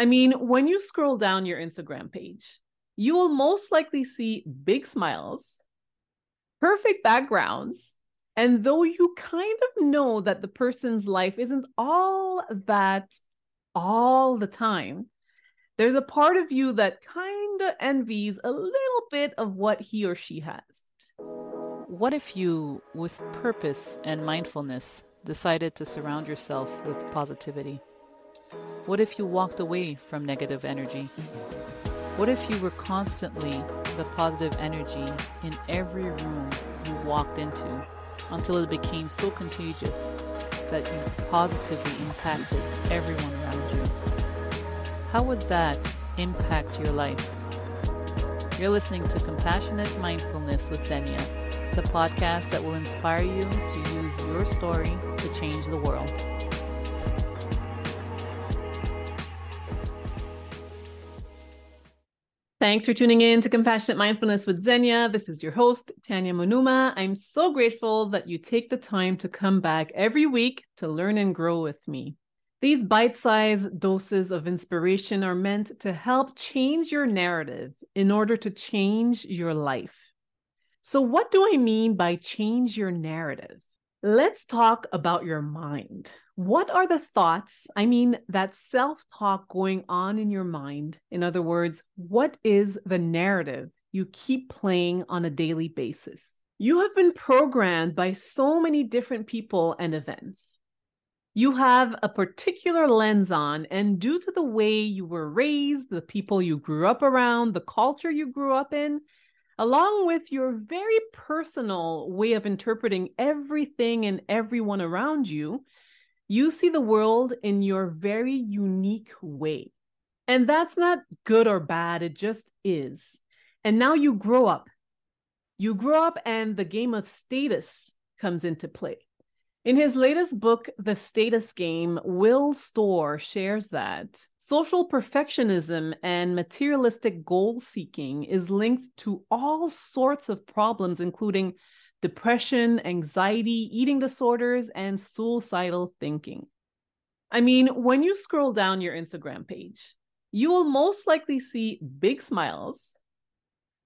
I mean, when you scroll down your Instagram page, you will most likely see big smiles, perfect backgrounds, and though you kind of know that the person's life isn't all that all the time, there's a part of you that kind of envies a little bit of what he or she has. What if you, with purpose and mindfulness, decided to surround yourself with positivity? What if you walked away from negative energy? What if you were constantly the positive energy in every room you walked into until it became so contagious that you positively impacted everyone around you? How would that impact your life? You're listening to Compassionate Mindfulness with Zennya, the podcast that will inspire you to use your story to change the world. Thanks for tuning in to Compassionate Mindfulness with Zennya. This is your host, Tanya Monuma. I'm so grateful that you take the time to come back every week to learn and grow with me. These bite sized doses of inspiration are meant to help change your narrative in order to change your life. So, what do I mean by change your narrative? Let's talk about your mind. What are the thoughts? I mean, that self talk going on in your mind. In other words, what is the narrative you keep playing on a daily basis? You have been programmed by so many different people and events. You have a particular lens on, and due to the way you were raised, the people you grew up around, the culture you grew up in, along with your very personal way of interpreting everything and everyone around you, you see the world in your very unique way. And that's not good or bad, it just is. And now you grow up. You grow up, and the game of status comes into play. In his latest book, The Status Game, Will Storr shares that social perfectionism and materialistic goal seeking is linked to all sorts of problems, including depression, anxiety, eating disorders, and suicidal thinking. I mean, when you scroll down your Instagram page, you will most likely see big smiles,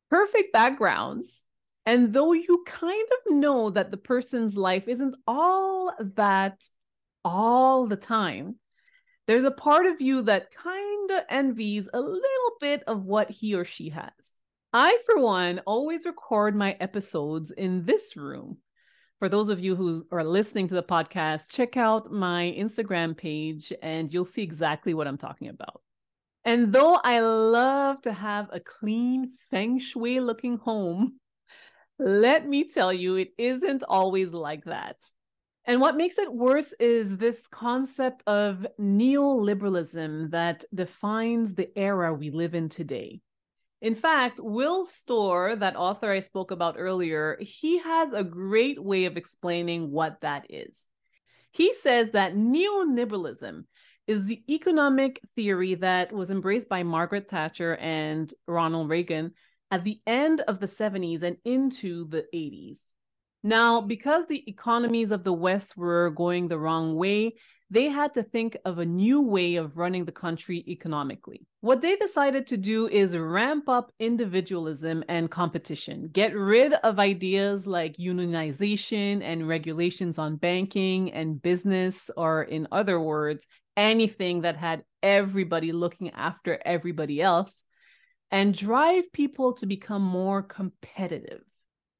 perfect backgrounds, and though you kind of know that the person's life isn't all that all the time, there's a part of you that kind of envies a little bit of what he or she has. I, for one, always record my episodes in this room. For those of you who are listening to the podcast, check out my Instagram page and you'll see exactly what I'm talking about. And though I love to have a clean, feng shui looking home, let me tell you, it isn't always like that. And what makes it worse is this concept of neoliberalism that defines the era we live in today. In fact, Will Storr, that author I spoke about earlier, he has a great way of explaining what that is. He says that neoliberalism is the economic theory that was embraced by Margaret Thatcher and Ronald Reagan at the end of the 70s and into the 80s. Now, because the economies of the West were going the wrong way, they had to think of a new way of running the country economically. What they decided to do is ramp up individualism and competition, get rid of ideas like unionization and regulations on banking and business, or in other words, anything that had everybody looking after everybody else, and drive people to become more competitive.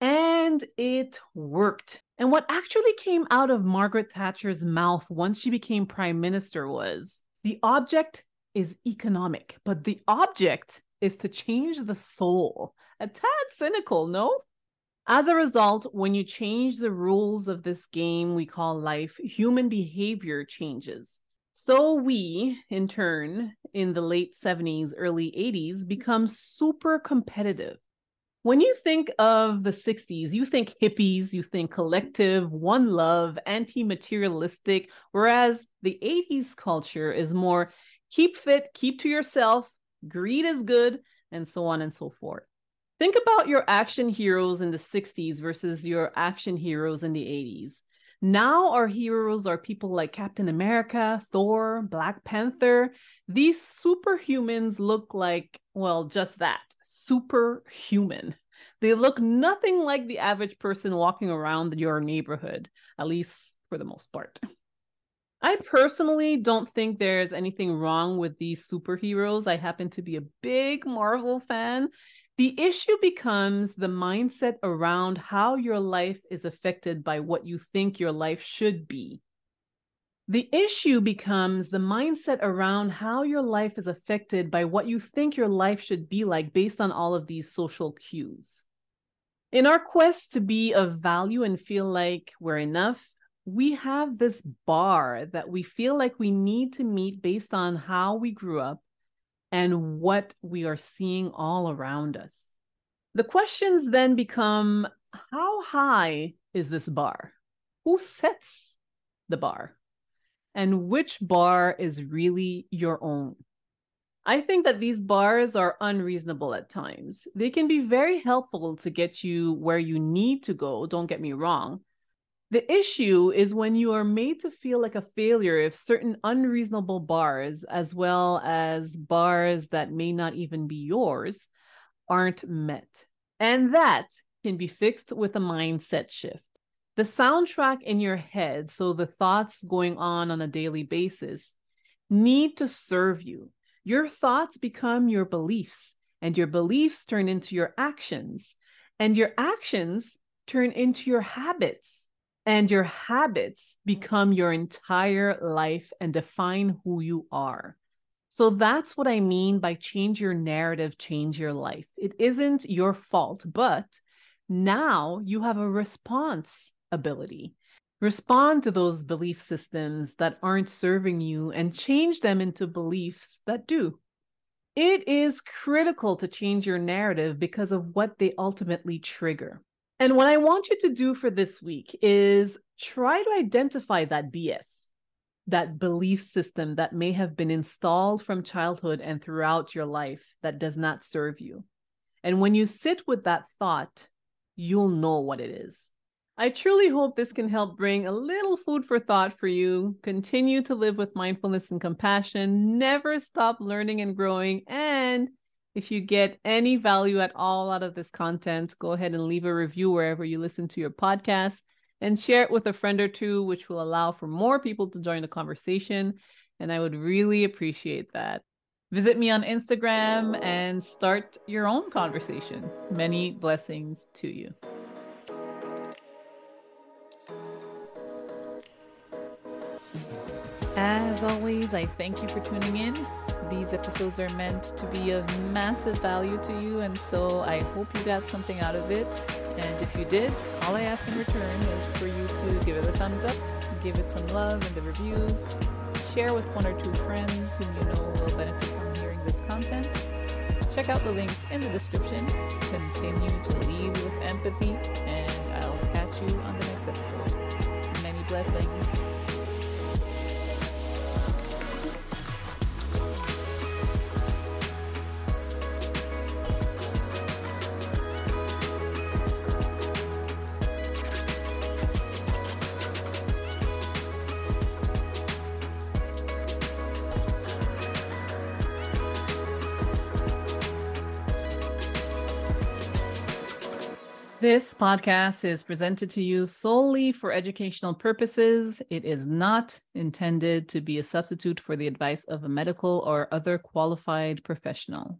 And it worked. And what actually came out of Margaret Thatcher's mouth once she became prime minister was the object is economic, but the object is to change the soul. A tad cynical, no? As a result, when you change the rules of this game we call life, human behavior changes. So we, in turn, in the late 70s, early 80s, mm-hmm. become super competitive. When you think of the 60s, you think hippies, you think mm-hmm. collective, one love, anti materialistic, whereas the 80s culture is more keep fit, keep to yourself, greed is good, and so on and so forth. Think about your action heroes in the 60s versus your action heroes in the 80s. Now, our heroes are people like Captain America, Thor, Black Panther. These superhumans look like, well, just that superhuman. They look nothing like the average person walking around your neighborhood, at least for the most part. I personally don't think there's anything wrong with these superheroes. I happen to be a big Marvel fan. The issue becomes the mindset around how your life is affected by what you think your life should be. The issue becomes the mindset around how your life is affected by what you think your life should be like based on all of these social cues. In our quest to be of value and feel like we're enough, we have this bar that we feel like we need to meet based on how we grew up and what we are seeing all around us. The questions then become how high is this bar? Who sets the bar? And which bar is really your own? I think that these bars are unreasonable at times. They can be very helpful to get you where you need to go, don't get me wrong. The issue is when you are made to feel like a failure if certain unreasonable bars, as well as bars that may not even be yours, aren't met. And that can be fixed with a mindset shift. The soundtrack in your head, so the thoughts going on on a daily basis, need to serve you. Your thoughts become your beliefs, and your beliefs turn into your actions, and your actions turn into your habits and your habits mm-hmm. become your entire life and define who you are. So that's what I mean by change your narrative, change your life. It isn't your fault, but now you have a response ability. Respond to those belief systems that aren't serving you and change them into beliefs that do. It is critical to change your narrative because of what they ultimately trigger. And what I want you to do for this week is try to identify that BS, that belief system that may have been installed from childhood and throughout your life that does not serve you. And when you sit with that thought, you'll know what it is. I truly hope this can help bring a little food for thought for you. Continue to live with mindfulness and compassion. Never stop learning and growing. And if you get any value at all out of this content, go ahead and leave a review wherever you listen to your podcast and share it with a friend or two, which will allow for more people to join the conversation. And I would really appreciate that. Visit me on Instagram and start your own conversation. Many blessings to you. As always, I thank you for tuning in. These episodes are meant to be of massive value to you, and so I hope you got something out of it. And if you did, all I ask in return is for you to give it a thumbs up, give it some love in the reviews, share with one or two friends whom you know will benefit from hearing this content. Check out the links in the description. Continue to lead with empathy, and I'll catch you on the next episode. Many blessings. This podcast is presented to you solely for educational purposes. It is not intended to be a substitute for the advice of a medical or other qualified professional.